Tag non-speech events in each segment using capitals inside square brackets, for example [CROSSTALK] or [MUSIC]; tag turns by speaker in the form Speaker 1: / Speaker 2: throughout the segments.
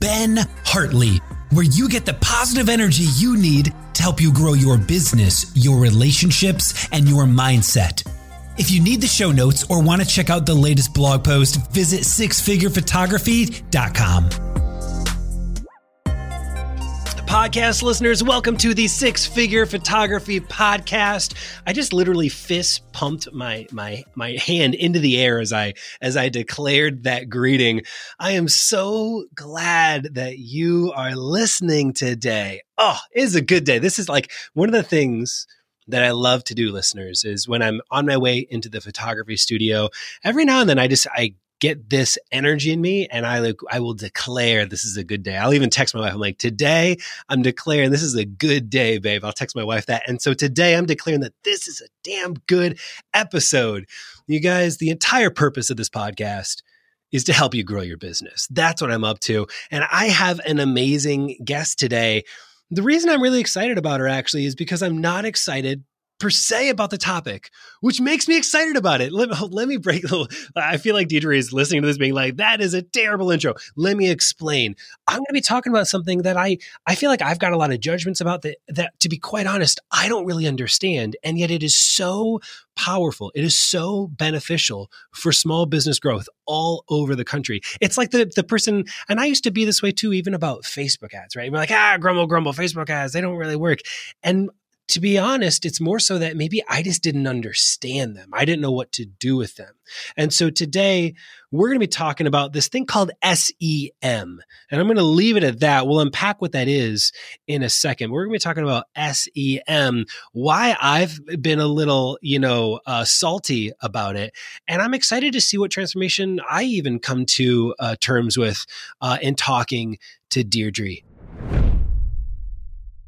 Speaker 1: Ben Hartley, where you get the positive energy you need to help you grow your business, your relationships, and your mindset. If you need the show notes or want to check out the latest blog post, visit sixfigurephotography.com. Podcast listeners, welcome to the Six Figure Photography Podcast. I just literally fist pumped my my my hand into the air as I as I declared that greeting. I am so glad that you are listening today. Oh, it is a good day. This is like one of the things that I love to do, listeners, is when I'm on my way into the photography studio. Every now and then, I just I get this energy in me and I like I will declare this is a good day. I'll even text my wife. I'm like, today I'm declaring this is a good day, babe. I'll text my wife that. And so today I'm declaring that this is a damn good episode. You guys, the entire purpose of this podcast is to help you grow your business. That's what I'm up to. And I have an amazing guest today. The reason I'm really excited about her actually is because I'm not excited per se about the topic, which makes me excited about it. Let, [LAUGHS] let me break. I feel like Deirdre is listening to this, being like, "That is a terrible intro." Let me explain. I'm going to be talking about something that I I feel like I've got a lot of judgments about that. That, to be quite honest, I don't really understand, and yet it is so powerful. It is so beneficial for small business growth all over the country. It's like the the person, and I used to be this way too, even about Facebook ads, right? We're like, ah, grumble, grumble, Facebook ads, they don't really work. And to be honest, it's more so that maybe I just didn't understand them. I didn't know what to do with them. And so today we're going to be talking about this thing called SEM. And I'm going to leave it at that. We'll unpack what that is in a second. We're going to be talking about SEM, why I've been a little, you know, uh, salty about it. And I'm excited to see what transformation I even come to uh, terms with uh, in talking to Deirdre.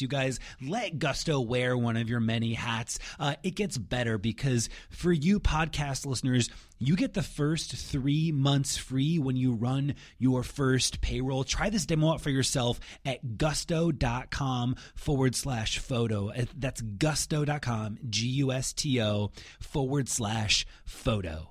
Speaker 1: you guys, let Gusto wear one of your many hats. Uh, it gets better because for you podcast listeners, you get the first three months free when you run your first payroll. Try this demo out for yourself at gusto.com forward slash photo. Uh, that's gusto.com, G U S T O forward slash photo.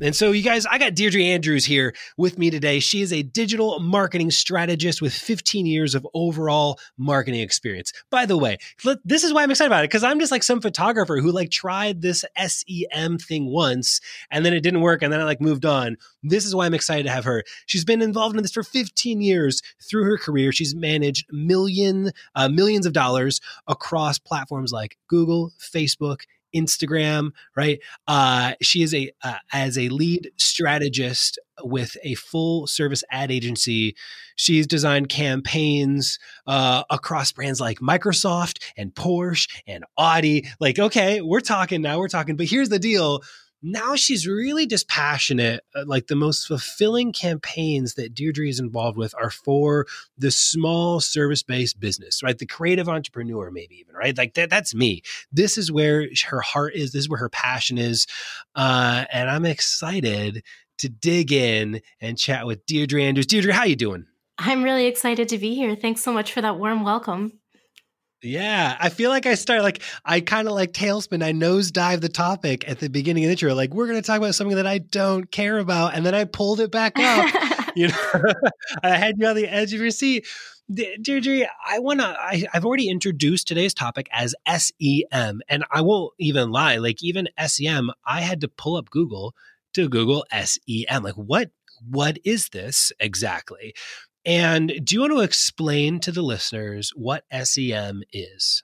Speaker 2: And so, you guys, I got Deirdre Andrews here with me today. She is a digital marketing strategist with 15 years of overall marketing experience. By the way, this is why I'm excited about it because I'm just like some photographer who like tried this SEM thing once and then it didn't work and then I like moved on. This is why I'm excited to have her. She's been involved in this for 15 years through her career. She's managed million uh, millions of dollars across platforms like Google, Facebook, Instagram, right? Uh, she is a uh, as a lead strategist with a full service ad agency. She's designed campaigns uh, across brands like Microsoft and Porsche and Audi. Like, okay, we're talking now. We're talking, but here's the deal now she's really just passionate. Uh, like the most fulfilling campaigns that Deirdre is involved with are for the small service based business, right? The creative entrepreneur, maybe even, right? Like that, that's me. This is where her heart is. This is where her passion is. Uh, and I'm excited to dig in and chat with Deirdre Andrews. Deirdre, how you doing?
Speaker 3: I'm really excited to be here. Thanks so much for that warm welcome.
Speaker 2: Yeah, I feel like I start like I kind of like tailspin. I nosedive the topic at the beginning of the intro, like we're going to talk about something that I don't care about, and then I pulled it back up. [LAUGHS] you know, [LAUGHS] I had you on the edge of your seat. Deirdre, I want to. I've already introduced today's topic as SEM, and I won't even lie. Like even SEM, I had to pull up Google to Google SEM. Like what? What is this exactly? And do you want to explain to the listeners what SEM is?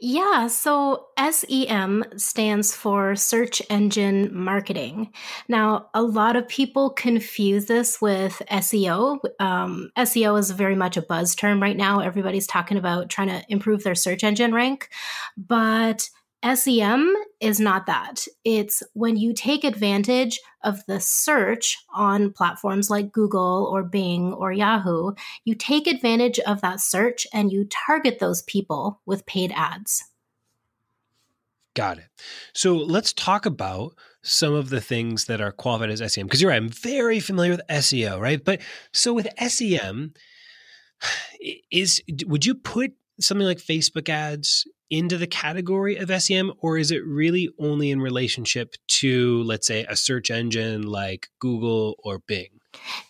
Speaker 3: Yeah, so SEM stands for search engine marketing. Now, a lot of people confuse this with SEO. Um, SEO is very much a buzz term right now. Everybody's talking about trying to improve their search engine rank. But SEM is not that. It's when you take advantage of the search on platforms like Google or Bing or Yahoo, you take advantage of that search and you target those people with paid ads.
Speaker 2: Got it. So let's talk about some of the things that are qualified as SEM because you're right, I'm very familiar with SEO, right? But so with SEM, [SIGHS] is would you put something like Facebook ads into the category of SEM, or is it really only in relationship to, let's say, a search engine like Google or Bing?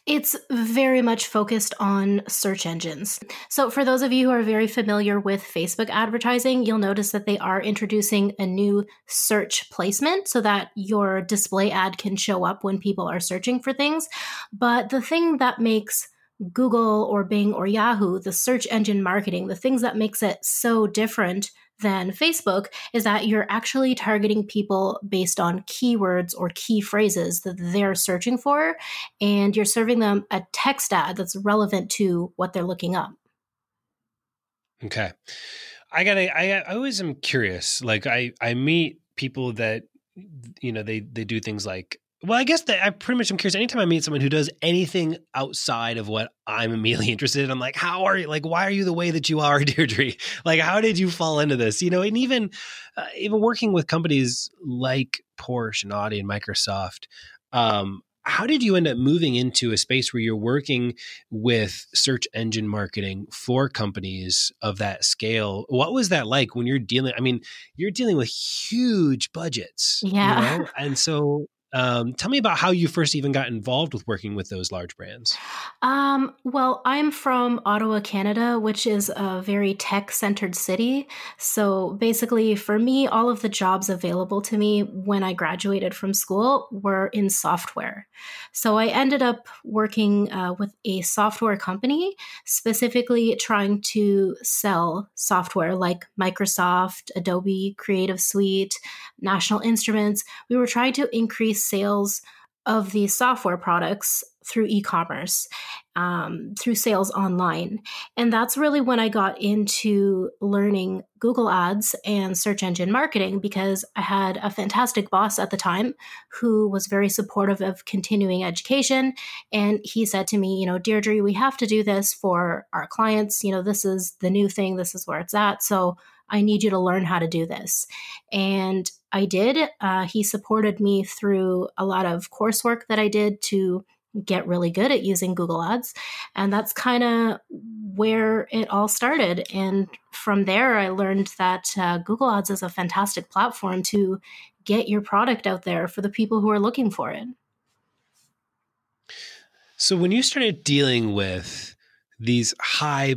Speaker 3: It's very much focused on search engines. So, for those of you who are very familiar with Facebook advertising, you'll notice that they are introducing a new search placement so that your display ad can show up when people are searching for things. But the thing that makes Google or Bing or Yahoo, the search engine marketing, the things that makes it so different than Facebook is that you're actually targeting people based on keywords or key phrases that they're searching for, and you're serving them a text ad that's relevant to what they're looking up.
Speaker 2: Okay. I gotta I, I always am curious. Like I I meet people that you know they they do things like well, I guess that I pretty much I'm curious. Anytime I meet someone who does anything outside of what I'm immediately [LAUGHS] interested in, I'm like, how are you? Like, why are you the way that you are, [LAUGHS] Deirdre? Like, how did you fall into this? You know, and even uh, even working with companies like Porsche and Audi and Microsoft, um, how did you end up moving into a space where you're working with search engine marketing for companies of that scale? What was that like when you're dealing? I mean, you're dealing with huge budgets,
Speaker 3: yeah,
Speaker 2: you know? and so um, tell me about how you first even got involved with working with those large brands.
Speaker 3: Um, well, I'm from Ottawa, Canada, which is a very tech centered city. So basically, for me, all of the jobs available to me when I graduated from school were in software. So I ended up working uh, with a software company, specifically trying to sell software like Microsoft, Adobe Creative Suite, National Instruments. We were trying to increase sales of these software products through e-commerce um, through sales online. And that's really when i got into learning google ads and search engine marketing because i had a fantastic boss at the time who was very supportive of continuing education. And he said to me you know deirdre we have to do this for our clients. You know this is the new thing. This is where it's at. So I need you to learn how to do this. And I did. Uh, he supported me through a lot of coursework that I did to get really good at using Google Ads. And that's kind of where it all started. And from there, I learned that uh, Google Ads is a fantastic platform to get your product out there for the people who are looking for it.
Speaker 2: So, when you started dealing with these high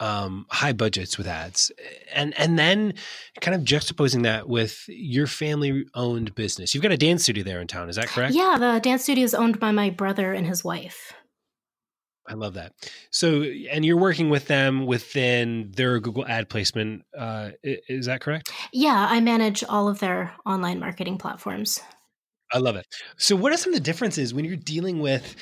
Speaker 2: um, high budgets with ads, and and then kind of juxtaposing that with your family owned business. You've got a dance studio there in town, is that correct?
Speaker 3: Yeah, the dance studio is owned by my brother and his wife.
Speaker 2: I love that. So, and you're working with them within their Google ad placement. Uh, is that correct?
Speaker 3: Yeah, I manage all of their online marketing platforms.
Speaker 2: I love it. So, what are some of the differences when you're dealing with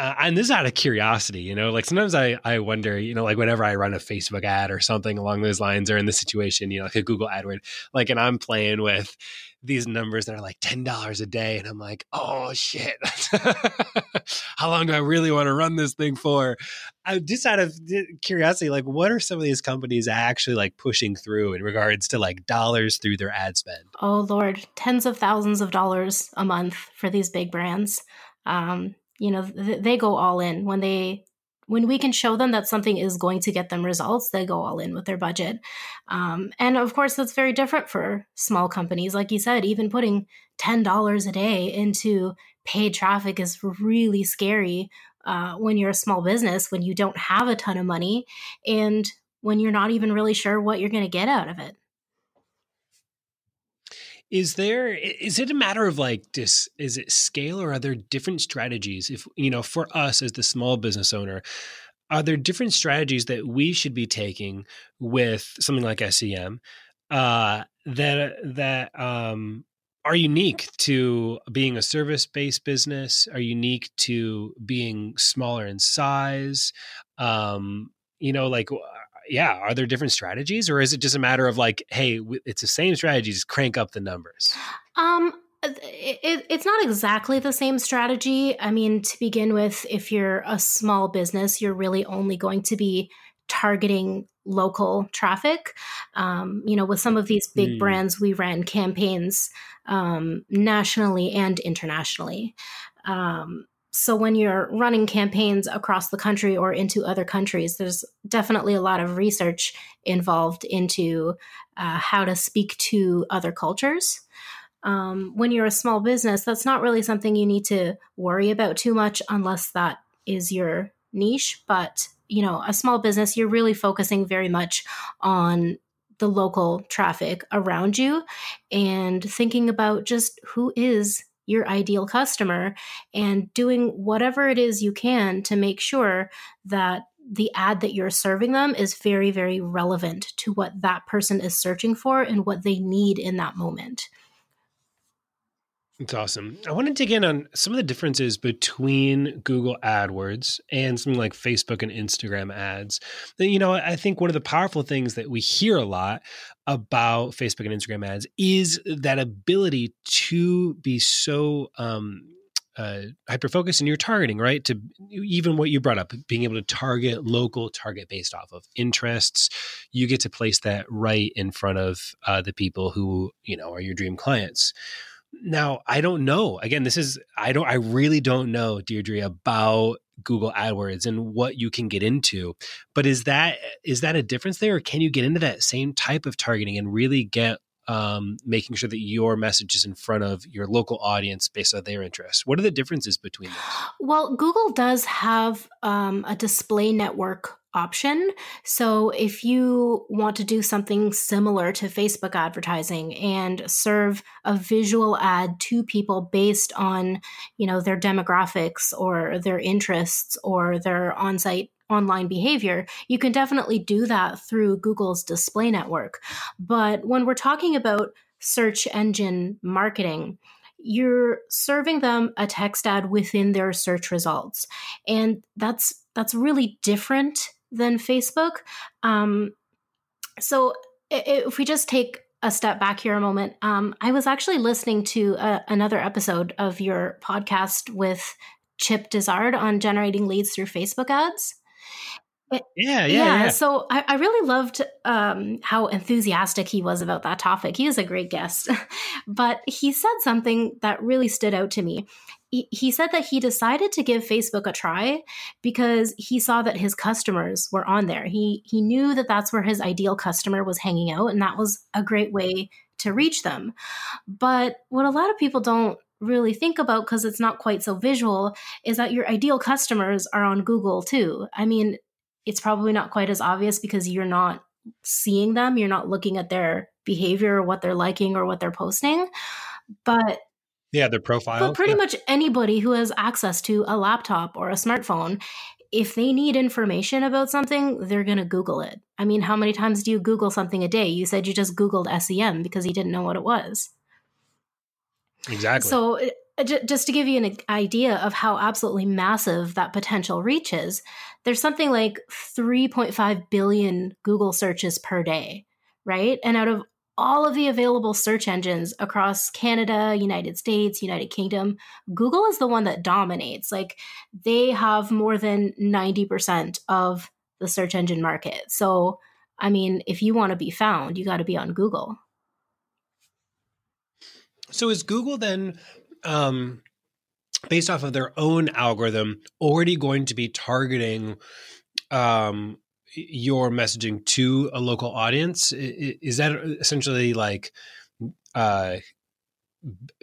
Speaker 2: uh, and this is out of curiosity, you know, like sometimes I, I wonder, you know, like whenever I run a Facebook ad or something along those lines or in this situation, you know, like a Google AdWord, like, and I'm playing with these numbers that are like $10 a day. And I'm like, oh shit, [LAUGHS] how long do I really want to run this thing for? I just out of curiosity, like what are some of these companies actually like pushing through in regards to like dollars through their ad spend?
Speaker 3: Oh Lord, tens of thousands of dollars a month for these big brands. Um, you know th- they go all in. When they when we can show them that something is going to get them results they go all in with their budget. Um, and of course that's very different for small companies. Like you said even putting $10 a day into paid traffic is really scary uh, when you're a small business when you don't have a ton of money and when you're not even really sure what you're going to get out of it
Speaker 2: is there is it a matter of like this is it scale or are there different strategies if you know for us as the small business owner are there different strategies that we should be taking with something like SEM uh, that that um, are unique to being a service based business, are unique to being smaller in size? Um, you know, like yeah, are there different strategies or is it just a matter of like, hey, it's the same strategy, just crank up the numbers?
Speaker 3: Um, it, it's not exactly the same strategy. I mean, to begin with, if you're a small business, you're really only going to be targeting local traffic. Um, you know, with some of these big mm. brands, we ran campaigns um, nationally and internationally. Um, so when you're running campaigns across the country or into other countries there's definitely a lot of research involved into uh, how to speak to other cultures. Um, when you're a small business that's not really something you need to worry about too much unless that is your niche. But you know a small business you're really focusing very much on the local traffic around you and thinking about just who is your ideal customer and doing whatever it is you can to make sure that the ad that you're serving them is very, very relevant to what that person is searching for and what they need in that moment.
Speaker 2: It's awesome. I want to dig in on some of the differences between Google AdWords and something like Facebook and Instagram ads. You know, I think one of the powerful things that we hear a lot about Facebook and Instagram ads is that ability to be so um, uh, hyper focused in your targeting, right? To even what you brought up, being able to target local, target based off of interests, you get to place that right in front of uh, the people who you know are your dream clients. Now, I don't know. Again, this is I don't I really don't know, Deirdre, about Google AdWords and what you can get into. But is that is that a difference there, or can you get into that same type of targeting and really get um, making sure that your message is in front of your local audience based on their interests? What are the differences between those?
Speaker 3: Well, Google does have um, a display network option. So if you want to do something similar to Facebook advertising and serve a visual ad to people based on, you know, their demographics or their interests or their on-site online behavior, you can definitely do that through Google's display network. But when we're talking about search engine marketing, you're serving them a text ad within their search results. And that's that's really different than Facebook. Um, so if we just take a step back here a moment, um, I was actually listening to a, uh, another episode of your podcast with Chip Dizard on generating leads through Facebook ads.
Speaker 2: yeah, yeah, yeah,
Speaker 3: yeah. So I, I really loved um, how enthusiastic he was about that topic. He was a great guest, [LAUGHS] but he said something that really stood out to me he said that he decided to give Facebook a try because he saw that his customers were on there. He he knew that that's where his ideal customer was hanging out and that was a great way to reach them. But what a lot of people don't really think about because it's not quite so visual is that your ideal customers are on Google too. I mean, it's probably not quite as obvious because you're not seeing them, you're not looking at their behavior or what they're liking or what they're posting. But
Speaker 2: yeah, their profile.
Speaker 3: But pretty
Speaker 2: yeah.
Speaker 3: much anybody who has access to a laptop or a smartphone, if they need information about something, they're going to Google it. I mean, how many times do you Google something a day? You said you just Googled SEM because you didn't know what it was.
Speaker 2: Exactly.
Speaker 3: So, uh, just to give you an idea of how absolutely massive that potential reach is, there's something like 3.5 billion Google searches per day, right? And out of all of the available search engines across Canada, United States, United Kingdom, Google is the one that dominates. Like they have more than 90% of the search engine market. So, I mean, if you want to be found, you got to be on Google.
Speaker 2: So, is Google then, um, based off of their own algorithm, already going to be targeting um, your messaging to a local audience? Is that essentially like uh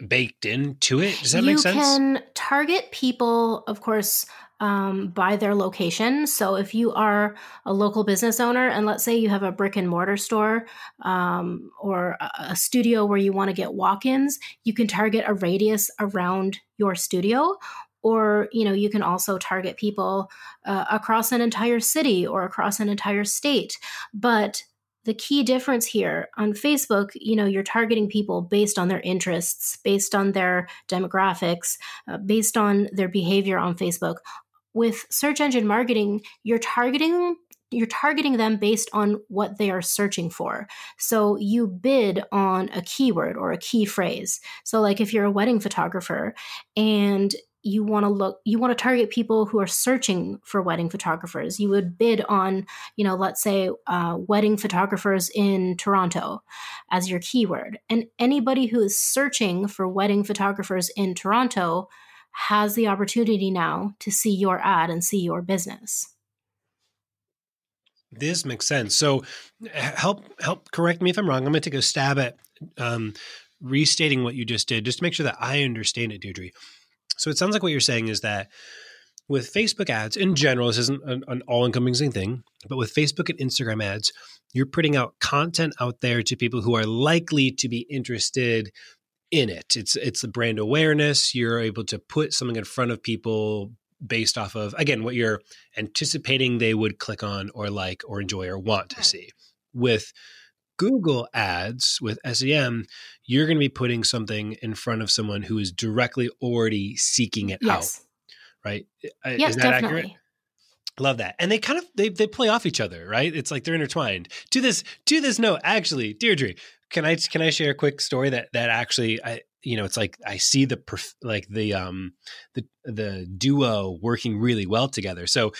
Speaker 2: baked into it? Does that
Speaker 3: you
Speaker 2: make sense?
Speaker 3: you can target people of course um, by their location. So if you are a local business owner and let's say you have a brick and mortar store um, or a studio where you want to get walk-ins you can target a radius around your studio or you know you can also target people uh, across an entire city or across an entire state but the key difference here on facebook you know you're targeting people based on their interests based on their demographics uh, based on their behavior on facebook with search engine marketing you're targeting you're targeting them based on what they are searching for. So you bid on a keyword or a key phrase. So like if you're a wedding photographer and you want to look you want to target people who are searching for wedding photographers. You would bid on you know let's say uh, wedding photographers in toronto as your keyword. And anybody who is searching for wedding photographers in toronto has the opportunity now to see your ad and see your business.
Speaker 2: This makes sense. So help help correct me if i'm wrong. I'm going to take a stab at um, restating what you just did just to make sure that i understand it deirdre so it sounds like what you're saying is that with Facebook ads in general, this isn't an, an all encompassing thing, but with Facebook and Instagram ads, you're putting out content out there to people who are likely to be interested in it. It's it's the brand awareness. You're able to put something in front of people based off of again what you're anticipating they would click on or like or enjoy or want to see. With Google ads with SEM, you're going to be putting something in front of someone who is directly already seeking it
Speaker 3: yes.
Speaker 2: out. Right?
Speaker 3: Yes,
Speaker 2: is that
Speaker 3: definitely.
Speaker 2: accurate? Love that. And they kind of they they play off each other, right? It's like they're intertwined. To this to this note, actually, Deirdre, can I can I share a quick story that that actually I you know, it's like I see the perf- like the um the the duo working really well together. So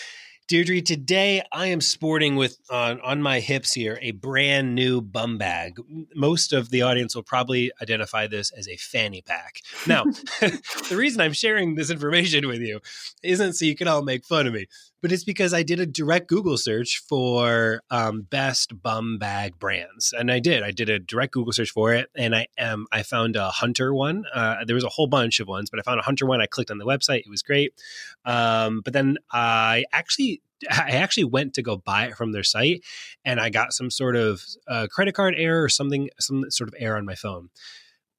Speaker 2: Deirdre, today I am sporting with on on my hips here a brand new bum bag. Most of the audience will probably identify this as a fanny pack. Now, [LAUGHS] the reason I'm sharing this information with you isn't so you can all make fun of me but it's because I did a direct Google search for um, best bum bag brands, and I did. I did a direct Google search for it, and I um, I found a Hunter one. Uh, there was a whole bunch of ones, but I found a Hunter one. I clicked on the website; it was great. Um, but then I actually I actually went to go buy it from their site, and I got some sort of uh, credit card error or something, some sort of error on my phone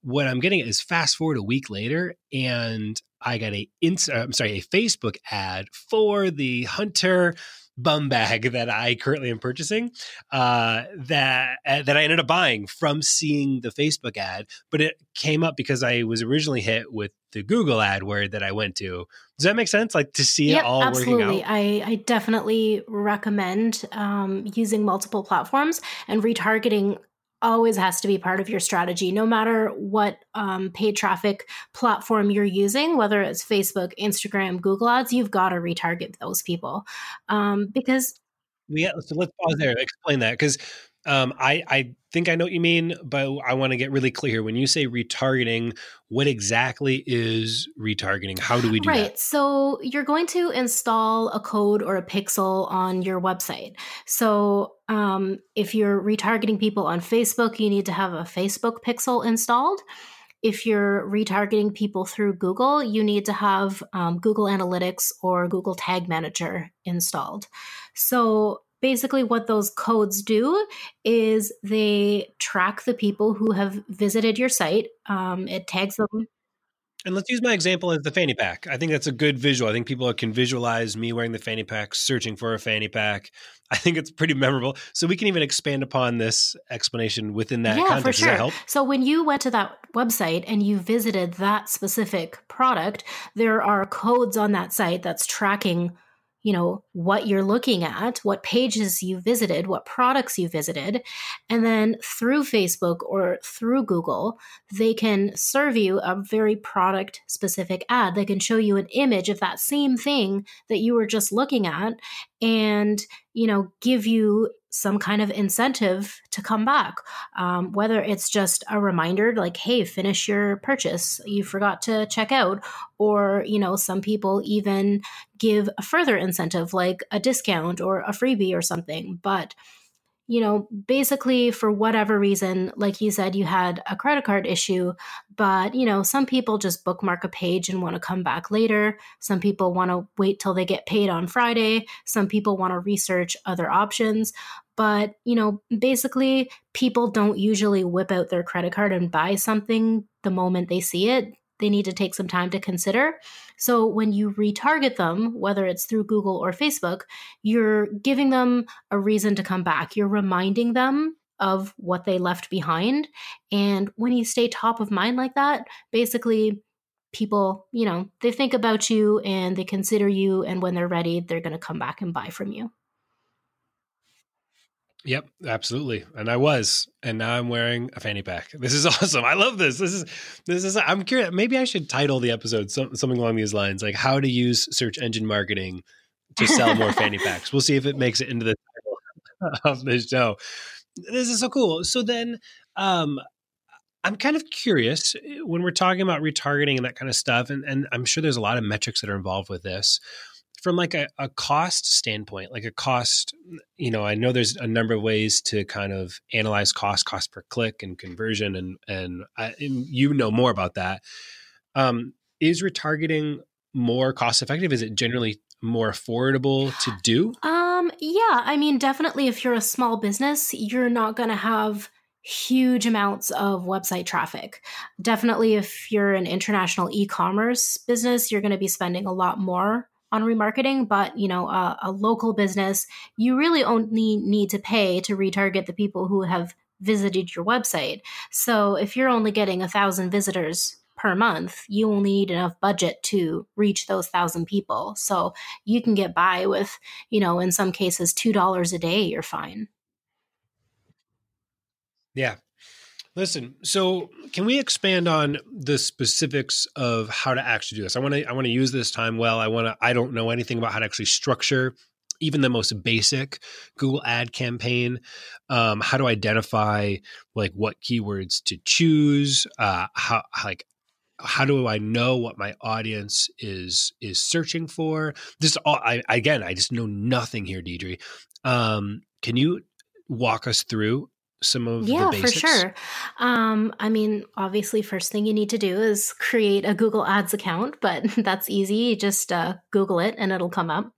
Speaker 2: what I'm getting is fast forward a week later, and I got a ins- uh, I'm sorry, a Facebook ad for the Hunter bum bag [LAUGHS] that I currently am purchasing uh, that uh, that I ended up buying from seeing the Facebook ad, but it came up because I was originally hit with the Google ad word that I went to. Does that make sense? Like to see
Speaker 3: yep,
Speaker 2: it all
Speaker 3: absolutely.
Speaker 2: working out?
Speaker 3: I, I definitely recommend um, using multiple platforms and retargeting always has to be part of your strategy, no matter what um, paid traffic platform you're using, whether it's Facebook, Instagram, Google Ads, you've got to retarget those people um, because.
Speaker 2: Yeah, so let's pause there. Explain that because um, I, I think I know what you mean, but I want to get really clear. When you say retargeting, what exactly is retargeting? How do we do that?
Speaker 3: right.
Speaker 2: that?
Speaker 3: So you're going to install a code or a pixel on your website. So um, if you're retargeting people on Facebook, you need to have a Facebook pixel installed. If you're retargeting people through Google, you need to have um, Google Analytics or Google Tag Manager installed. So basically what those codes do is they track the people who have visited your site um, it tags them.
Speaker 2: And let's use my example as the fanny pack. I think that's a good visual. I think people can visualize me wearing the fanny pack searching for a fanny pack. [LAUGHS] I think it's pretty memorable. So we can even expand upon this explanation within that
Speaker 3: yeah,
Speaker 2: context.
Speaker 3: For sure. So when you went to that website and you visited that specific product there are codes on that site that's tracking you know what you're looking at what pages you visited what products you visited and then through facebook or through google they can serve you a very product specific ad. They can show you an image of that same thing that you were just looking at and you know give you some kind of incentive to come back. Um, whether it's just a reminder like hey finish your purchase. You forgot to check out. Or you know some people even give a further incentive like a discount or a freebie or something but you know, basically for whatever reason, like you said, you had a credit card issue, but, you know, some people just bookmark a page and want to come back later. Some people want to wait till they get paid on Friday. Some people want to research other options. But, you know, basically, people don't usually whip out their credit card and buy something the moment they see it they need to take some time to consider. So when you retarget them, whether it's through Google or Facebook, you're giving them a reason to come back. You're reminding them of what they left behind. And when you stay top of mind like that, basically, people, you know, they think about you and they consider you. And when they're ready, they're going to come back and buy from you.
Speaker 2: Yep, absolutely. And I was, and now I'm wearing a fanny pack. [LAUGHS] This is awesome. I love this. This is this is. I'm curious. Maybe I should title the episode some, something along these lines, like "How to Use Search Engine Marketing to Sell More Fanny [LAUGHS] Packs." We'll see if it makes it into the title [LAUGHS] of the show. This is so cool. So then, um, I'm kind of curious when we're talking about retargeting and that kind of stuff, and, and I'm sure there's a lot of metrics that are involved with this from like a, a cost standpoint, like a cost, you know, I know there's a number of ways to kind of analyze cost, cost per click, and conversion, and and, I, and you know more about that. Um, is retargeting more cost effective? Is it generally more affordable to do?
Speaker 3: Um, yeah, I mean, definitely. If you're a small business, you're not going to have huge amounts of website traffic. Definitely, if you're an international e commerce business, you're going to be spending a lot more on remarketing, but you know, a, a local business, you really only need to pay to retarget the people who have visited your website. So if you're only getting a thousand visitors per month, you only need enough budget to reach those thousand people. So you can get by with, you know, in some cases, $2 a day, you're fine.
Speaker 2: Yeah, Listen, so can we expand on the specifics of how to actually do this? I want to I want to use this time well. I want to I don't know anything about how to actually structure even the most basic Google ad campaign, um, how to identify like what keywords to choose, uh, how like how do I know what my audience is is searching for? This all I again I just know nothing here, Deirdre. Um, can you walk us through some of
Speaker 3: yeah
Speaker 2: for
Speaker 3: sure. Um, i mean obviously first thing you need to do is create a google ads account but [LAUGHS] that's easy. You just uh, google it and it'll come up.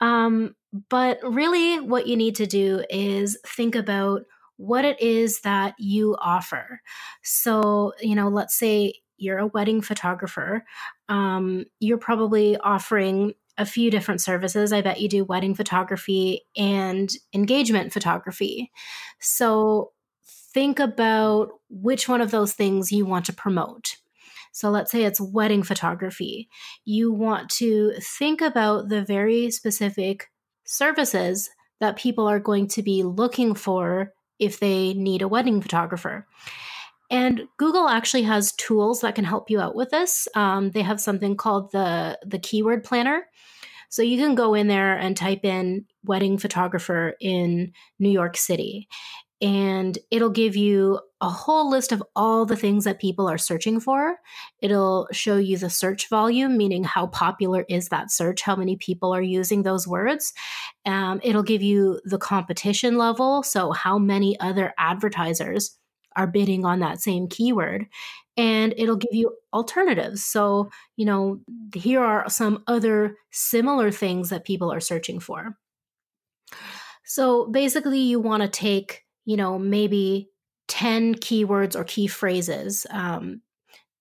Speaker 3: Um, but really what you need to do is think about what it is that you offer. So you know let's say you're a wedding photographer. Um, you're probably offering a few different services. I bet you do wedding photography and engagement photography. So think about which one of those things you want to promote. So let's say it's wedding photography. You want to think about the very specific services that people are going to be looking for if they need a wedding photographer. And Google actually has tools that can help you out with this. Um, they have something called the the keyword planner. So you can go in there and type in wedding photographer in New York City, and it'll give you a whole list of all the things that people are searching for. It'll show you the search volume, meaning how popular is that search, how many people are using those words. Um, it'll give you the competition level, so how many other advertisers are bidding on that same keyword. And it'll give you alternatives. So, you know, here are some other similar things that people are searching for. So basically, you want to take you know, maybe 10 keywords or key phrases. Um,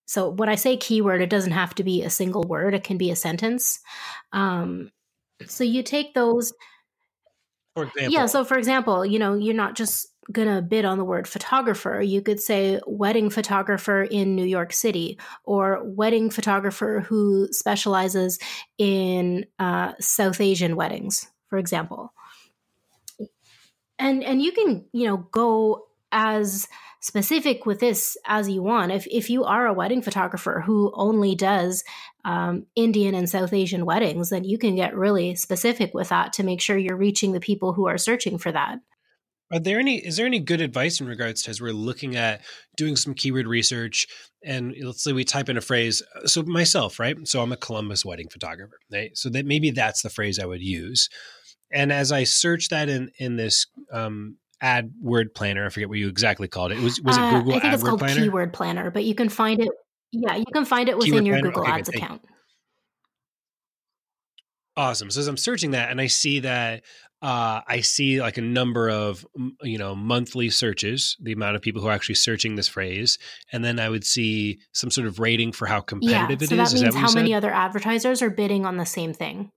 Speaker 3: so when I say keyword, it doesn't have to be a single word, it can be a sentence. Um, so you take those.
Speaker 2: For example.
Speaker 3: Yeah. So for example, you know, you're not just going to bid on the word photographer. You could say wedding photographer in New York City or wedding photographer who specializes in uh, South Asian weddings, for example. And and you can you know go as specific with this as you want. If if you are a wedding photographer who only does um, indian and south asian weddings then you can get really specific with that to make sure you're reaching the people who are searching for that
Speaker 2: are there any is there any good advice in regards to as we're looking at doing some keyword research and let's say we type in a phrase so myself right so i'm a columbus wedding photographer right so that maybe that's the phrase i would use and as I search that in in this um, ad word planner, I forget what you exactly called it. it Was was it Google?
Speaker 3: Uh, I think
Speaker 2: it's
Speaker 3: called
Speaker 2: planner?
Speaker 3: Keyword Planner, but you can find it. Yeah, you can find it within keyword your planner? Google okay, Ads account.
Speaker 2: Awesome. So as I'm searching that, and I see that uh, I see like a number of you know monthly searches, the amount of people who are actually searching this phrase, and then I would see some sort of rating for how competitive
Speaker 3: yeah,
Speaker 2: it
Speaker 3: so
Speaker 2: is.
Speaker 3: That means that how many other advertisers are bidding on the same thing.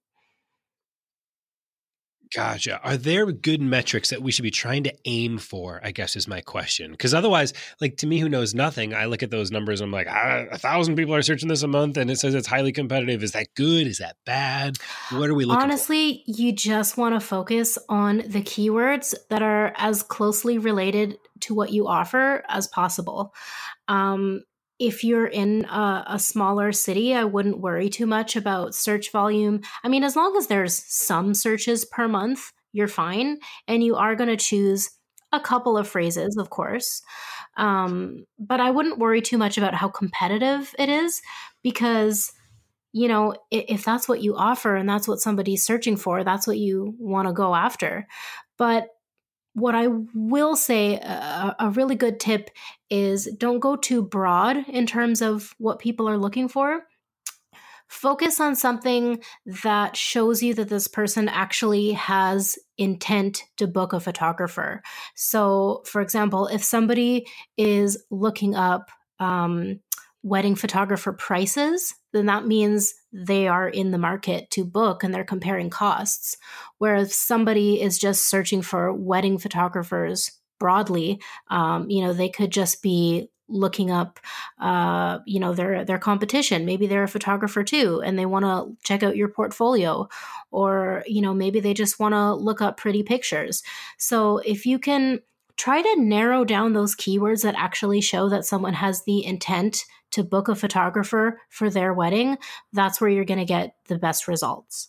Speaker 2: Gotcha. Are there good metrics that we should be trying to aim for? I guess is my question. Because otherwise, like to me, who knows nothing, I look at those numbers. I'm like, ah, a thousand people are searching this a month, and it says it's highly competitive. Is that good? Is that bad? What are we looking?
Speaker 3: Honestly,
Speaker 2: for?
Speaker 3: you just want to focus on the keywords that are as closely related to what you offer as possible. Um, if you're in a, a, smaller city, I wouldn't worry too much about search volume. I mean, as long as there's some searches per month, you're fine. And you are going to choose a couple of phrases, of course. Um, but I wouldn't worry too much about how competitive it is because, you know, if, if that's what you offer and that's what somebody's searching for, that's what you want to go after. But what I will say, a, a, really good tip is don't go too broad in terms of what people are looking for. Focus on something that shows you that this person actually has intent to book a photographer. So, for example, if somebody is looking up um, wedding photographer prices, then that means they are in the market to book and they're comparing costs. Whereas somebody is just searching for wedding photographers broadly, um, you know, they could just be looking up uh, you know their their competition. Maybe they're a photographer too and they want to check out your portfolio. Or you know maybe they just want to look up pretty pictures. So if you can try to narrow down those keywords that actually show that someone has the intent to book a photographer for their wedding, that's where you're going to get the best results.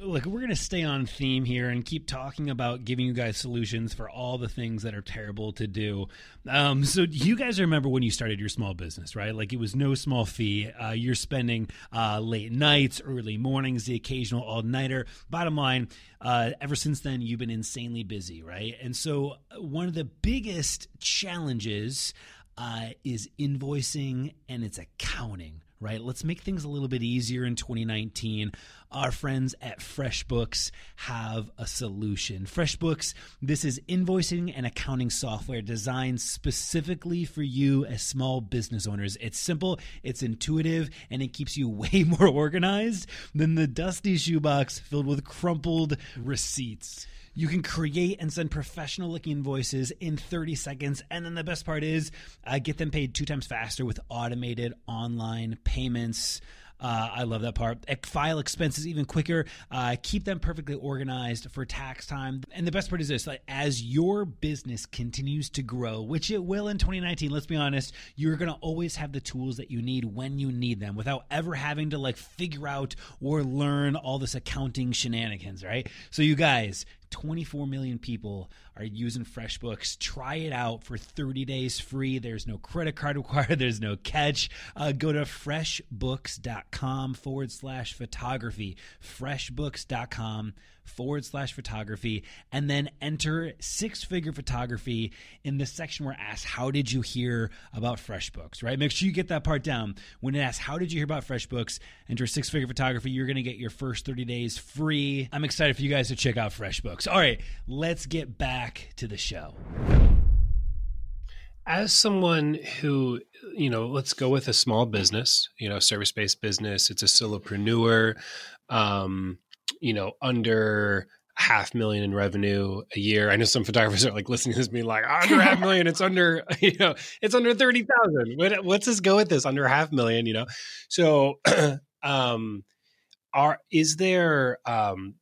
Speaker 1: Look, we're going to stay on theme here and keep talking about giving you guys solutions for all the things that are terrible to do. Um, so, you guys remember when you started your small business, right? Like it was no small fee. Uh, you're spending uh, late nights, early mornings, the occasional all nighter. Bottom line, uh, ever since then, you've been insanely busy, right? And so, uh, one of the biggest challenges uh, is invoicing and it's accounting right? Let's make things a little bit easier in 2019. Our friends at FreshBooks have a solution. FreshBooks, this is invoicing and accounting software designed specifically for you as small business owners. It's simple, it's intuitive, and it keeps you [LAUGHS] way more organized than the dusty shoebox filled with crumpled receipts. You can create and send professional looking invoices in 30 seconds. And then the best part is uh, get them paid two times faster with automated online payments. Uh, I love that part. File expenses even quicker. Uh, keep them perfectly organized for tax time. And the best part is this: like, as your business continues to grow, which it will in 2019. Let's be honest, you're gonna always have the tools that you need when you need them, without ever having to like figure out or learn all this accounting shenanigans. Right? So, you guys, 24 million people are using FreshBooks. Try it out for 30 days free. There's no credit card [LAUGHS] required, there's no catch. Uh, go to freshbooks.com forward slash photography. Freshbooks.com forward slash photography and then enter six figure photography in the section where it asks, How did you hear about FreshBooks? Right? Make sure you get that part down. When it asks, How did you hear about FreshBooks? Enter six figure photography. You're going to get your first 30 days free. I'm excited for you guys to check out FreshBooks. All right, let's get back to the show
Speaker 2: as someone who you know let's go with a small business you know service based business it's a solopreneur um you know, under half million in revenue a year. I know some photographers are like listening to this being like, under half [LAUGHS] million, it's under, [LAUGHS] you know, it's under 30,000. What, let's just go with this under half million, you know? So, [CLEARS THROAT] um, are, is there, um,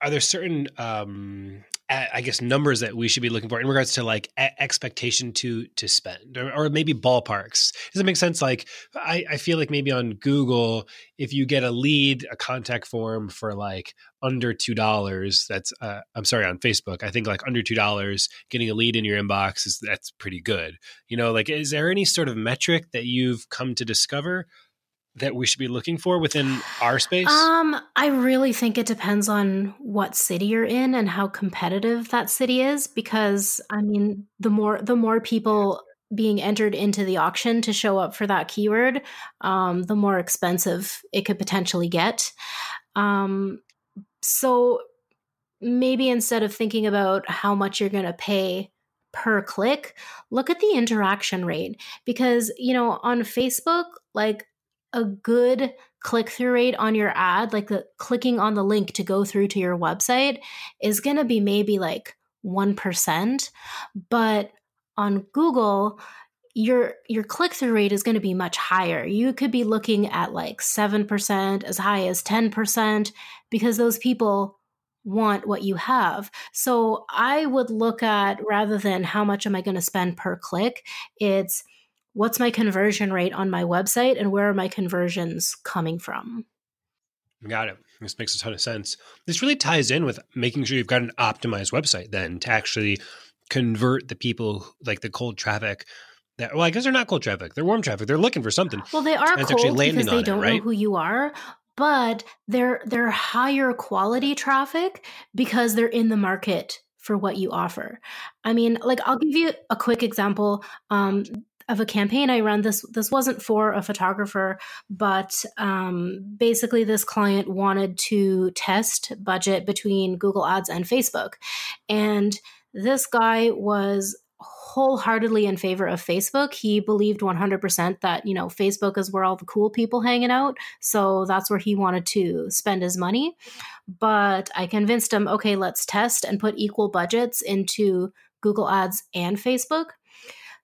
Speaker 2: are there certain, um, I guess numbers that we should be looking for in regards to like expectation to to spend or, or, maybe ballparks. Does it make sense? Like I, I feel like maybe on Google, if you get a lead, a contact form for like under two dollars, that's uh, I'm sorry on Facebook. I think like under two dollars, getting a lead in your inbox is that's pretty good. You know, like is there any sort of metric that you've come to discover that we should be looking for within our space?
Speaker 3: Um, I really think it depends on what city you're in and how competitive that city is because I mean, the more the more people being entered into the auction to show up for that keyword, um, the more expensive it could potentially get. Um, so maybe instead of thinking about how much you're going to pay per click, look at the interaction rate because, you know, on Facebook, like a good click through rate on your ad, like the clicking on the link to go through to your website, is going to be maybe like 1%. But on Google, your your click through rate is going to be much higher. You could be looking at like 7%, as high as 10% because those people want what you have. So I would look at rather than how much am I going to spend per click, it's what's my conversion rate on my website and where are my conversions coming from?
Speaker 2: Got it. This makes a ton of sense. This really ties in with making sure you've got an optimized website then to actually convert the people like the cold traffic that well, I guess they're not cold traffic. They're warm traffic. They're looking for something.
Speaker 3: Well, they are cold because they don't it, right? know who you are, but they're they're higher quality traffic because they're in the market for what you offer. I mean, like I'll give you a quick example. Um, of a campaign I run. This this wasn't for a photographer, but um, basically this client wanted to test budget between Google Ads and Facebook, and this guy was wholeheartedly in favor of Facebook. He believed 100% that, you know, Facebook is where all the cool people hanging out. So that's where he wanted to spend his money. But I convinced him, okay, let's test and put equal budgets into Google Ads and Facebook.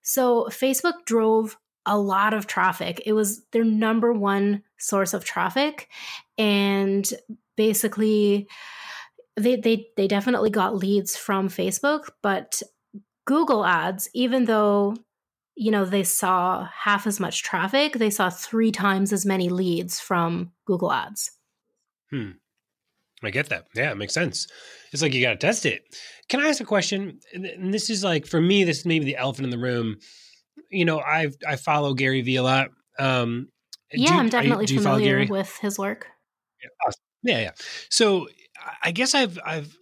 Speaker 3: So Facebook drove a lot of traffic. It was their number one source of traffic. And basically, they, they, they definitely got leads from Facebook, but Google ads, even though you know they saw half as much traffic, they saw three times as many leads from Google ads.
Speaker 2: Hmm. I get that. Yeah, it makes sense. It's like you got to test it. Can I ask a question? And this is like for me, this is maybe the elephant in the room. You know, I've I follow Gary Vee a lot. Um,
Speaker 3: yeah, you, I'm definitely you, familiar with his work.
Speaker 2: Yeah, awesome. yeah, yeah. So I guess I've I've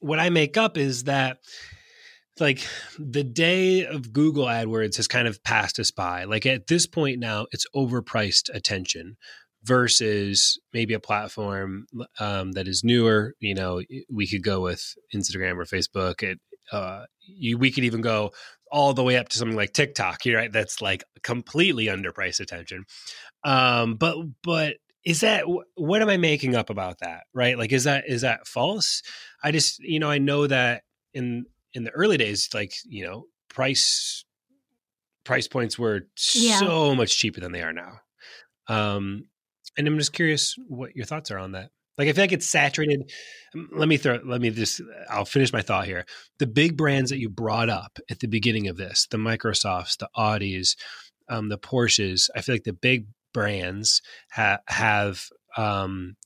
Speaker 2: what I make up is that like the day of Google AdWords has kind of passed us by. Like at this point now, it's overpriced attention versus maybe a platform um, that is newer. You know, we could go with Instagram or Facebook. It, uh, you, we could even go all the way up to something like TikTok, You're right? That's like completely underpriced attention. Um, but but is that what am I making up about that? Right? Like is that is that false? I just you know I know that in in the early days, like you know price price points were yeah. so much cheaper than they are now. Um, and I'm just curious what your thoughts are on that. Like I feel like it's saturated. Um, let me throw. Let me just. I'll finish my thought here. The big brands that you brought up at the beginning of this, the Microsofts, the Audis, um, the Porsches. I feel like the big brands ha- have um,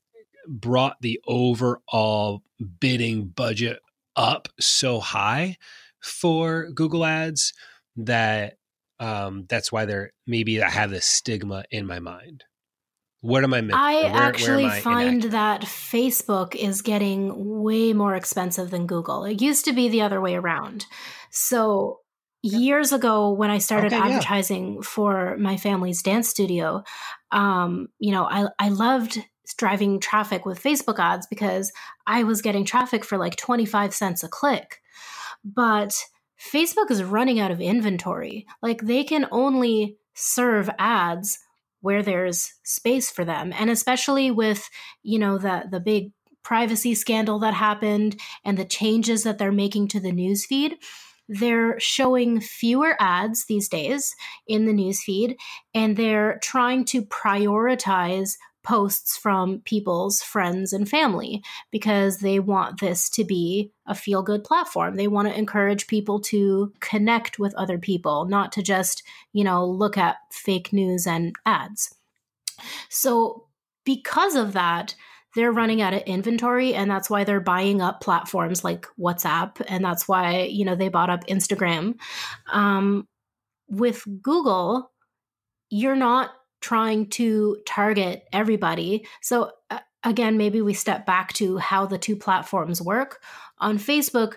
Speaker 2: brought the overall bidding budget up so high for Google Ads that um, that's why they're maybe I have this stigma in my mind. What am I missing?
Speaker 3: I where, actually where I find that Facebook is getting way more expensive than Google. It used to be the other way around. So years ago when I started okay, advertising yeah. for my family's dance studio, um, you know, I I loved driving traffic with Facebook ads because I was getting traffic for like 25 cents a click. But Facebook is running out of inventory. Like they can only serve ads where there's space for them. And especially with you know the the big privacy scandal that happened and the changes that they're making to the news feed they're showing fewer ads these days in the news feed and they're trying to prioritize posts from people's friends and family because they want this to be a feel good platform. They want to encourage people to connect with other people, not to just, you know, look at fake news and ads. So, because of that, they're running out of inventory and that's why they're buying up platforms like WhatsApp and that's why, you know, they bought up Instagram. Um, with Google, you're not trying to target everybody. So, uh, again, maybe we step back to how the two platforms work. On Facebook,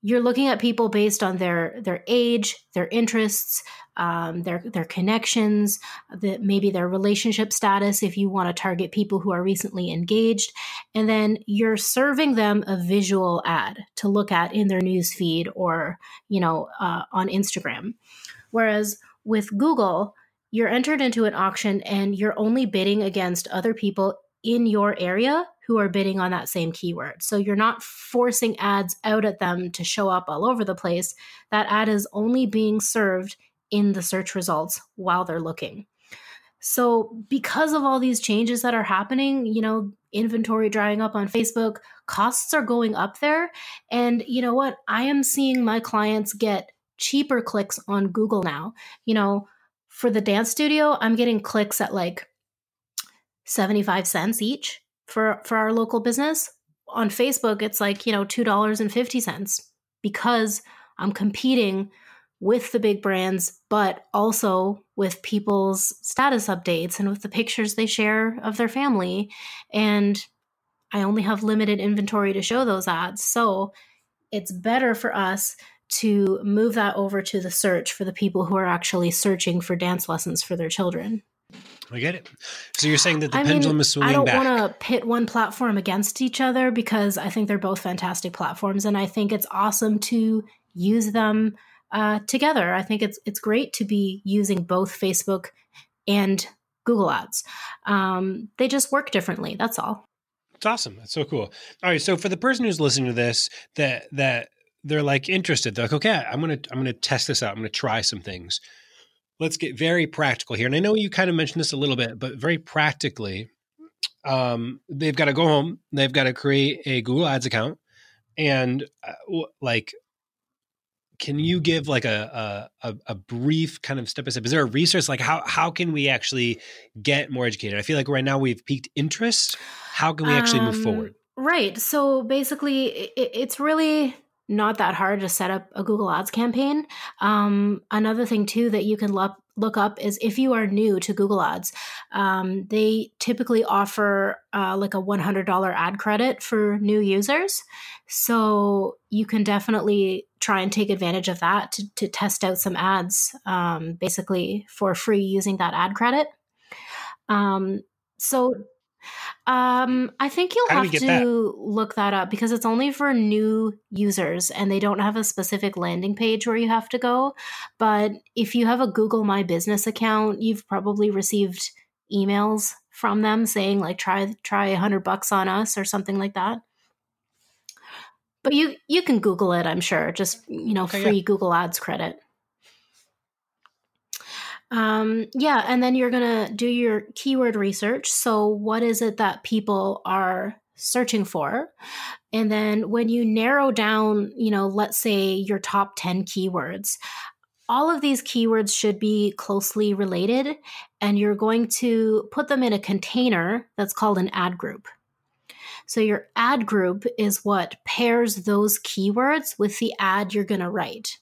Speaker 3: you're looking at people based on their their age, their interests, um, their their connections, the, maybe their relationship status. If you want to target people who are recently engaged, and then you're serving them a visual ad to look at in their news feed or you know uh, on Instagram. Whereas with Google, you're entered into an auction and you're only bidding against other people in your area who are bidding on that same keyword. So you're not forcing ads out at them to show up all over the place. That ad is only being served in the search results while they're looking. So, because of all these changes that are happening, you know, inventory drying up on Facebook, costs are going up there. And you know what? I am seeing my clients get cheaper clicks on Google now. You know, for the dance studio, I'm getting clicks at like 75 cents each for for our local business. On Facebook, it's like, you know, $2.50 because I'm competing with the big brands, but also with people's status updates and with the pictures they share of their family. And I only have limited inventory to show those ads. So it's better for us to move that over to the search for the people who are actually searching for dance lessons for their children.
Speaker 2: I get it. So you're saying that the I pendulum mean, is swinging back.
Speaker 3: I don't
Speaker 2: want
Speaker 3: to pit one platform against each other because I think they're both fantastic platforms, and I think it's awesome to use them uh, together. I think it's it's great to be using both Facebook and Google Ads. Um, they just work differently. That's all.
Speaker 2: It's awesome. That's so cool. All right. So for the person who's listening to this, that that they're like interested. They're like, okay, I'm gonna I'm gonna test this out. I'm gonna try some things. Let's get very practical here. And I know you kind of mentioned this a little bit, but very practically, um, they've got to go home. They've got to create a Google Ads account, and uh, like, can you give like a, a a brief kind of step by step? Is there a resource like how how can we actually get more educated? I feel like right now we've piqued interest. How can we actually um, move forward?
Speaker 3: Right. So basically, it, it's really not that hard to set up a Google Ads campaign. Um, another thing, too, that you can look, up is if you are new to Google Ads, um, they typically offer uh, like a $100 ad credit for new users. So you can definitely try and take advantage of that to, to test out some ads, um, basically for free using that ad credit. Um, so um, I think you'll have to that? look that up because it's only for new users and they don't have a specific landing page where you have to go. But if you have a Google My Business account, you've probably received emails from them saying like try try a hundred bucks on us or something like that. But you you can Google it, I'm sure. Just you know, okay, free yeah. Google Ads credit. Um, yeah, and then you're gonna do your keyword research. So, what is it that people are searching for? And then when you narrow down, you know, let's say your top 10 keywords, all of these keywords should be closely related, and you're going to put them in a container that's called an ad group. So, your ad group is what pairs those keywords with the ad you're going to write.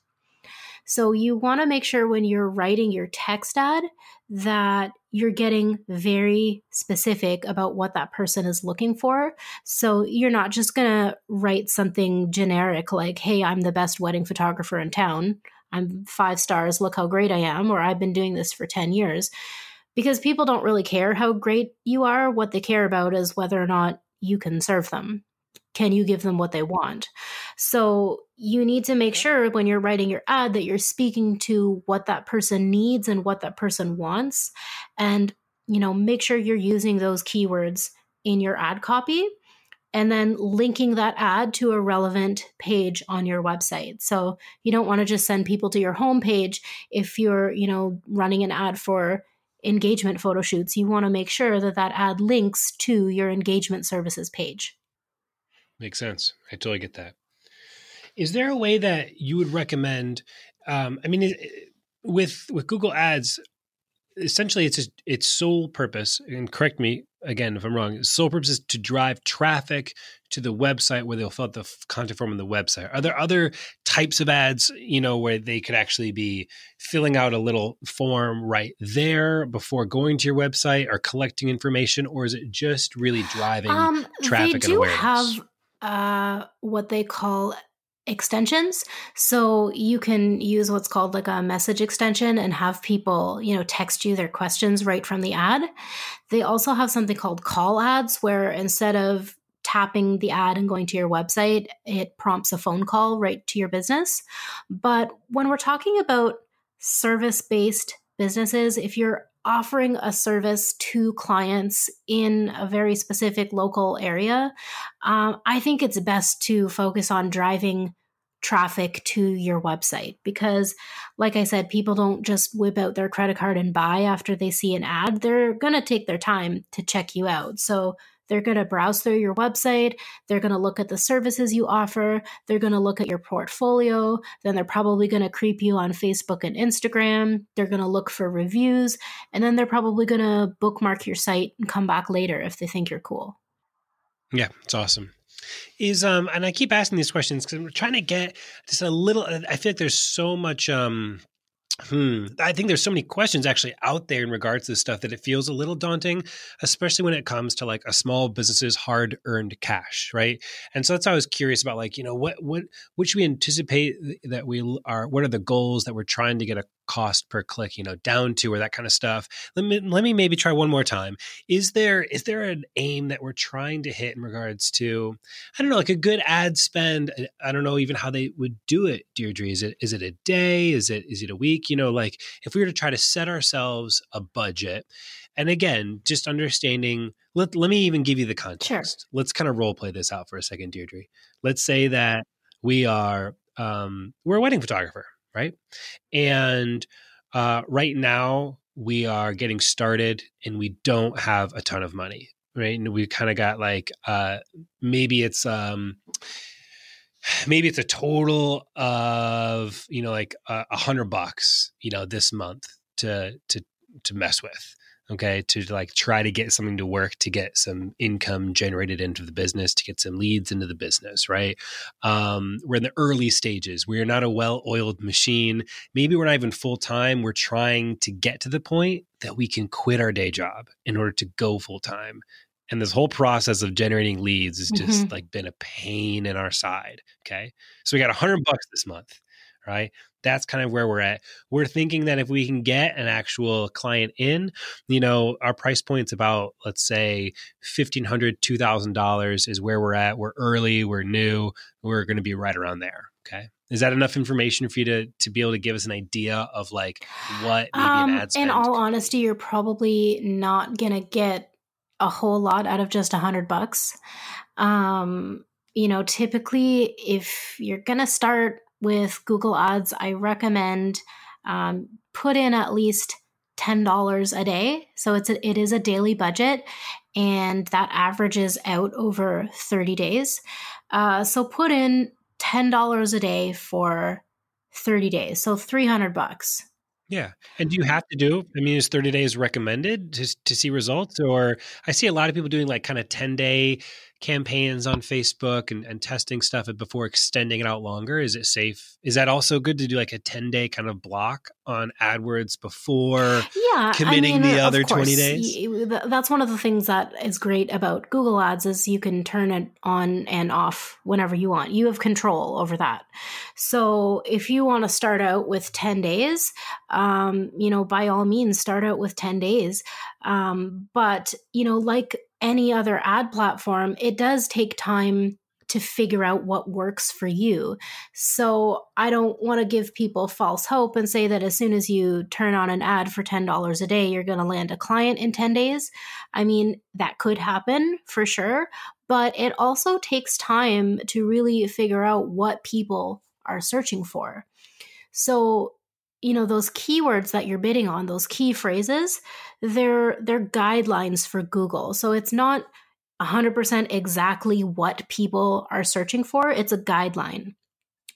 Speaker 3: So you want to make sure when you're writing your text ad that you're getting very specific about what that person is looking for. So you're not just going to write something generic like, hey, I'm the best wedding photographer in town. I'm five stars. Look how great I am. Or I've been doing this for 10 years. Because people don't really care how great you are. What they care about is whether or not you can serve them can you give them what they want? So you need to make sure when you're writing your ad that you're speaking to what that person needs and what that person wants. And, you know, make sure you're using those keywords in your ad copy and then linking that ad to a relevant page on your website. So you don't want to just send people to your homepage if you're, you know, running an ad for engagement photo shoots. You want to make sure that that ad links to your engagement services page.
Speaker 2: Makes sense. I totally get that. Is there a way that you would recommend? Um, I mean, with with Google Ads, essentially, it's its sole purpose. And correct me again if I'm wrong. Its sole purpose is to drive traffic to the website where they'll fill out the content form on the website. Are there other types of ads, you know, where they could actually be filling out a little form right there before going to your website or collecting information, or is it just really driving um, traffic they do and awareness?
Speaker 3: Have uh, what they call extensions. So you can use what's called like a message extension and have people, you know, text you their questions right from the ad. They also have something called call ads where instead of tapping the ad and going to your website, it prompts a phone call right to your business. But when we're talking about service based businesses, if you're offering a service to clients in a very specific local area, um, I think it's best to focus on driving traffic to your website because, like I said, people don't just whip out their credit card and buy after they see an ad. They're going to take their time to check you out. So, they're going to browse through your website. They're going to look at the services you offer. They're going to look at your portfolio. Then they're probably going to creep you on Facebook and Instagram. They're going to look for reviews. And then they're probably going to bookmark your site and come back later if they think you're cool.
Speaker 2: Yeah, it's awesome. Is um and I keep asking these questions because I'm trying to get just a little I feel like there's so much um Hmm. I think there's so many questions actually out there in regards to this stuff that it feels a little daunting, especially when it comes to like a small business's hard earned cash, right? And so that's why I was curious about like, you know, what what what should we anticipate that we are what are the goals that we're trying to get a cost per click, you know, down to or that kind of stuff. Let me let me maybe try one more time. Is there is there an aim that we're trying to hit in regards to I don't know, like a good ad spend? I don't know even how they would do it, Deirdre. Is it is it a day? Is it is it a week? You know, like if we were to try to set ourselves a budget, and again, just understanding let let me even give you the context. Sure. Let's kind of role play this out for a second, Deirdre. Let's say that we are um, we're a wedding photographer right? And uh, right now, we are getting started and we don't have a ton of money, right? And we kind of got like uh, maybe it's um, maybe it's a total of you know like a hundred bucks, you know, this month to to to mess with okay to like try to get something to work to get some income generated into the business to get some leads into the business right um, we're in the early stages we are not a well-oiled machine maybe we're not even full-time we're trying to get to the point that we can quit our day job in order to go full-time and this whole process of generating leads has just
Speaker 3: Mhm.
Speaker 2: like been a pain in our side. Okay. So we got a hundred bucks this month, right? That's kind of where we're at. We're thinking that if we can get an actual client in, you know, our price point's about, let's say, $1,500, $2,000 is where we're at. We're early, we're new, we're going to be right around there. Okay. Is that enough information for you to, to be able to give us an idea of like what maybe
Speaker 3: Um,
Speaker 2: an ad spend?
Speaker 3: in all honesty, you're probably not gonna get a whole lot out of just a hundred bucks. Um, you know, typically, if you're gonna start with Google Ads, I recommend um, put in at least ten dollars a day. So it's a, it is a daily budget, and that averages out over thirty days. Uh, so put in ten dollars a day for thirty days, so three hundred bucks.
Speaker 2: Yeah. And do you have to do, I mean, is 30 days recommended to, to see results? Or I see a lot of people doing like kind of 10 day campaigns on Facebook and, and testing stuff before extending it out longer. Is it safe? Is that also good to do like a 10 day kind of block on AdWords before?
Speaker 3: yeah
Speaker 2: committing the
Speaker 3: of
Speaker 2: other 20 days?
Speaker 3: that's one of the things that is great about google ads is you can turn it on and off whenever you want you have control over that so if you want to start out with 10 days um, you know by all means start out with 10 days um, but you know like any other ad platform it does take time to figure out what works for you so I don't want to give people false hope and say that as soon as you turn on an ad for $10 a day, you're going to land a client in 10 days. I mean, that could happen for sure, but it also takes time to really figure out what people are searching for. So, you know, those keywords that you're bidding on, those key phrases, they're they're guidelines for Google. So it's not 100% exactly what people are searching for, it's a guideline.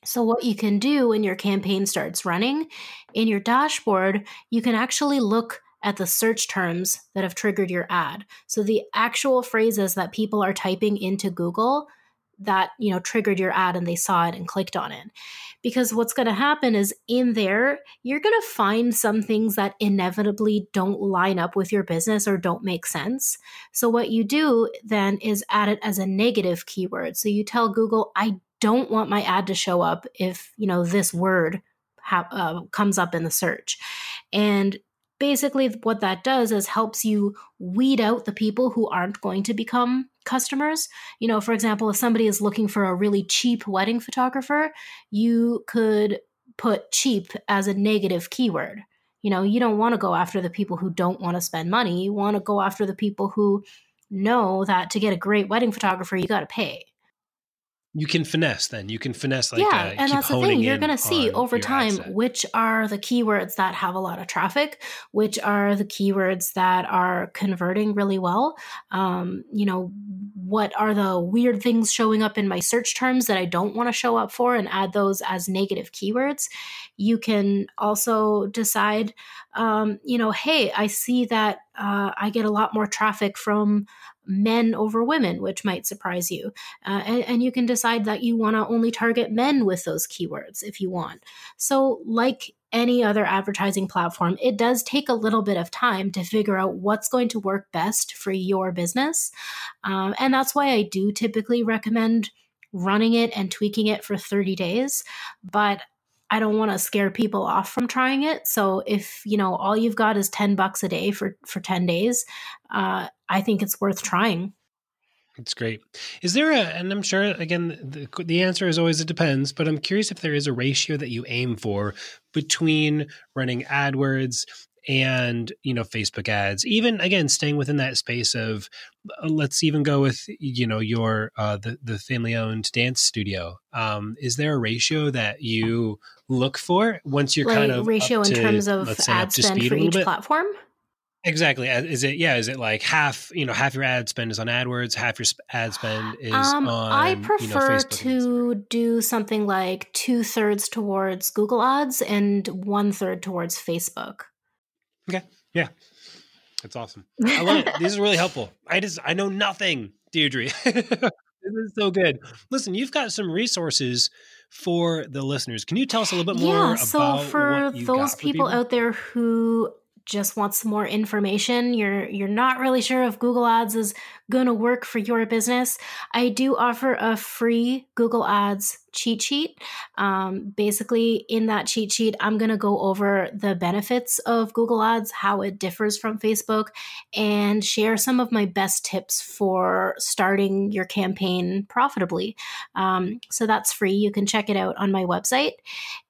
Speaker 3: So, what you can do when your campaign starts running in your dashboard, you can actually look at the search terms that have triggered your ad. So, the actual phrases that people are typing into Google that you know triggered your ad and they saw it and clicked on it. Because what's going to happen is in there you're going to find some things that inevitably don't line up with your business or don't make sense. So what you do then is add it as a negative keyword. So you tell google i don't want my ad to show up if you know this word ha- uh, comes up in the search. And basically what that does is helps you weed out the people who aren't going to become customers. You know for example if somebody is looking for a really cheap wedding photographer you could put cheap as a negative keyword. You know you don't want to go after the people who don't want to spend money. You want to go after the people who know that to get a great wedding photographer you got to pay
Speaker 2: You can finesse then. You can finesse like
Speaker 3: yeah,
Speaker 2: uh,
Speaker 3: and that's the thing. You're going to see over time which are the keywords that have a lot of traffic, which are the keywords that are converting really well. Um, you know, what are the weird things showing up in my search terms that I don't want to show up for, and add those as negative keywords. You can also decide, um, you know, hey, I see that uh, I get a lot more traffic from men over women, which might surprise you. Uh, and, and you can decide that you want to only target men with those keywords if you want. So, like any other advertising platform, it does take a little bit of time to figure out what's going to work best for your business. Um, and that's why I do typically recommend running it and tweaking it for 30 days. But I don't want to scare people off from trying it. So if you know all you've got is ten bucks a day for for ten days, uh, I think it's worth trying.
Speaker 2: It's great. Is there a, and I'm sure again, the, the answer is always it depends, but I'm curious if there is a ratio that you aim for between running AdWords and, you know, Facebook ads, even again, staying within that space of, uh, let's even go with, you know, your, uh, the, the family owned dance studio. Um, is there a ratio that you look for once you're
Speaker 3: like
Speaker 2: kind of
Speaker 3: ratio in
Speaker 2: to,
Speaker 3: terms of
Speaker 2: let's say, up
Speaker 3: ad spend for each
Speaker 2: bit?
Speaker 3: platform.
Speaker 2: Exactly. Is it yeah? Is it like half? You know, half your ad spend is on AdWords, half your ad spend is
Speaker 3: Um,
Speaker 2: on.
Speaker 3: I
Speaker 2: you know,
Speaker 3: prefer to do something like two thirds towards Google Ads and one third towards Facebook. Okay. Yeah.
Speaker 2: That's awesome. I love it. This is really [LAUGHS] helpful. I just I know nothing, Deirdre. [LAUGHS] this is so good. Listen, you've got some resources for the listeners. Can you tell us a little bit more
Speaker 3: yeah,
Speaker 2: about
Speaker 3: so for those
Speaker 2: for
Speaker 3: people out there who just wants more information, you're you're not really sure if Google Ads is going to work for your business, I do offer a free Google Ads cheat sheet. Um, basically, in that cheat sheet, I'm going to go over the benefits of Google Ads, how it differs from Facebook, and share some of my best tips for starting your campaign profitably. Um, so that's free. You can check it out on my website.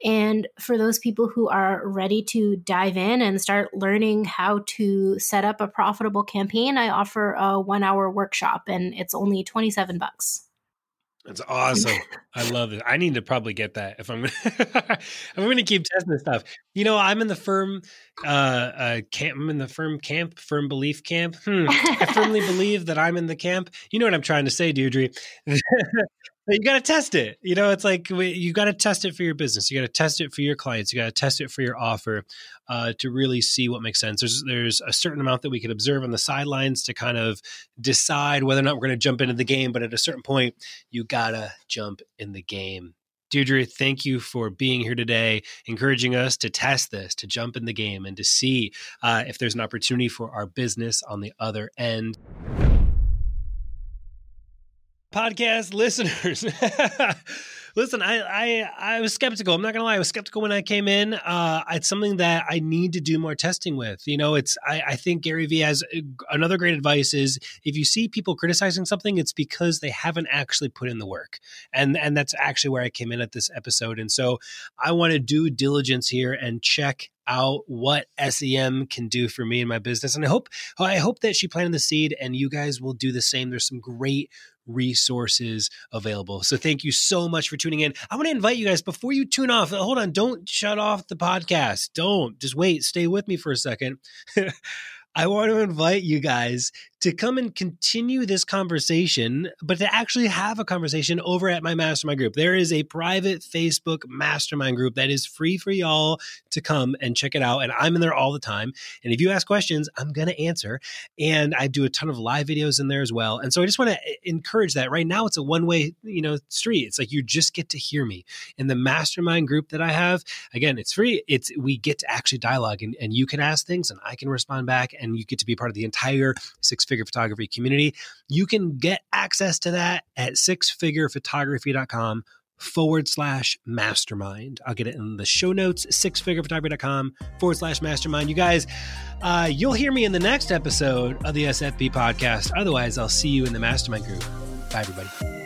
Speaker 3: And for those people who are ready to dive in and start learning how to set up a profitable campaign, I offer a one hour workshop and it's only 27 bucks.
Speaker 2: That's awesome. [LAUGHS] I love it. I need to probably get that if I'm [LAUGHS] I'm going to keep testing this stuff. You know, I'm in the firm uh uh camp I'm in the firm camp, firm belief camp. Hmm. I firmly [LAUGHS] believe that I'm in the camp. You know what I'm trying to say, Deirdre. You got to test it. You know, it's like you got to test it for your business. You got to test it for your clients. You got to test it for your offer uh, to really see what makes sense. There's there's a certain amount that we can observe on the sidelines to kind of decide whether or not we're going to jump into the game. But at a certain point, you gotta jump in the game. Deirdre, thank you for being here today, encouraging us to test this, to jump in the game, and to see uh, if there's an opportunity for our business on the other end podcast listeners. [LAUGHS] Listen, I, I I was skeptical. I'm not gonna lie, I was skeptical when I came in. Uh, it's something that I need to do more testing with. You know, it's I, I think Gary Vee has uh, another great advice is if you see people criticizing something, it's because they haven't actually put in the work, and and that's actually where I came in at this episode. And so I want to do diligence here and check out what SEM can do for me and my business. And I hope I hope that she planted the seed and you guys will do the same. There's some great resources available. So thank you so much for tuning in. I want to invite you guys before you tune off. Hold on, don't shut off the podcast. Don't just wait. Stay with me for a second. [LAUGHS] I want to invite you guys to come and continue this conversation, but to actually have a conversation over at my mastermind group. There is a private Facebook mastermind group that is free for y'all to come and check it out. And I'm in there all the time. And if you ask questions, I'm going to answer. And I do a ton of live videos in there as well. And so I just want to eh, encourage that. Right now, it's a one way, you know, street. It's like you just get to hear me. In the mastermind group that I have, again, it's free. It's we get to actually dialogue and, and you can ask things and I can respond back and you get to be part of the entire six figure photography community. You can get access to that at sixfigurephotography.com forward slash mastermind. I'll get it in the show notes, sixfigurephotography.com forward slash mastermind. You guys, uh, you'll hear me in the next episode of the SFP podcast. Otherwise, I'll see you in the mastermind group. Bye, everybody.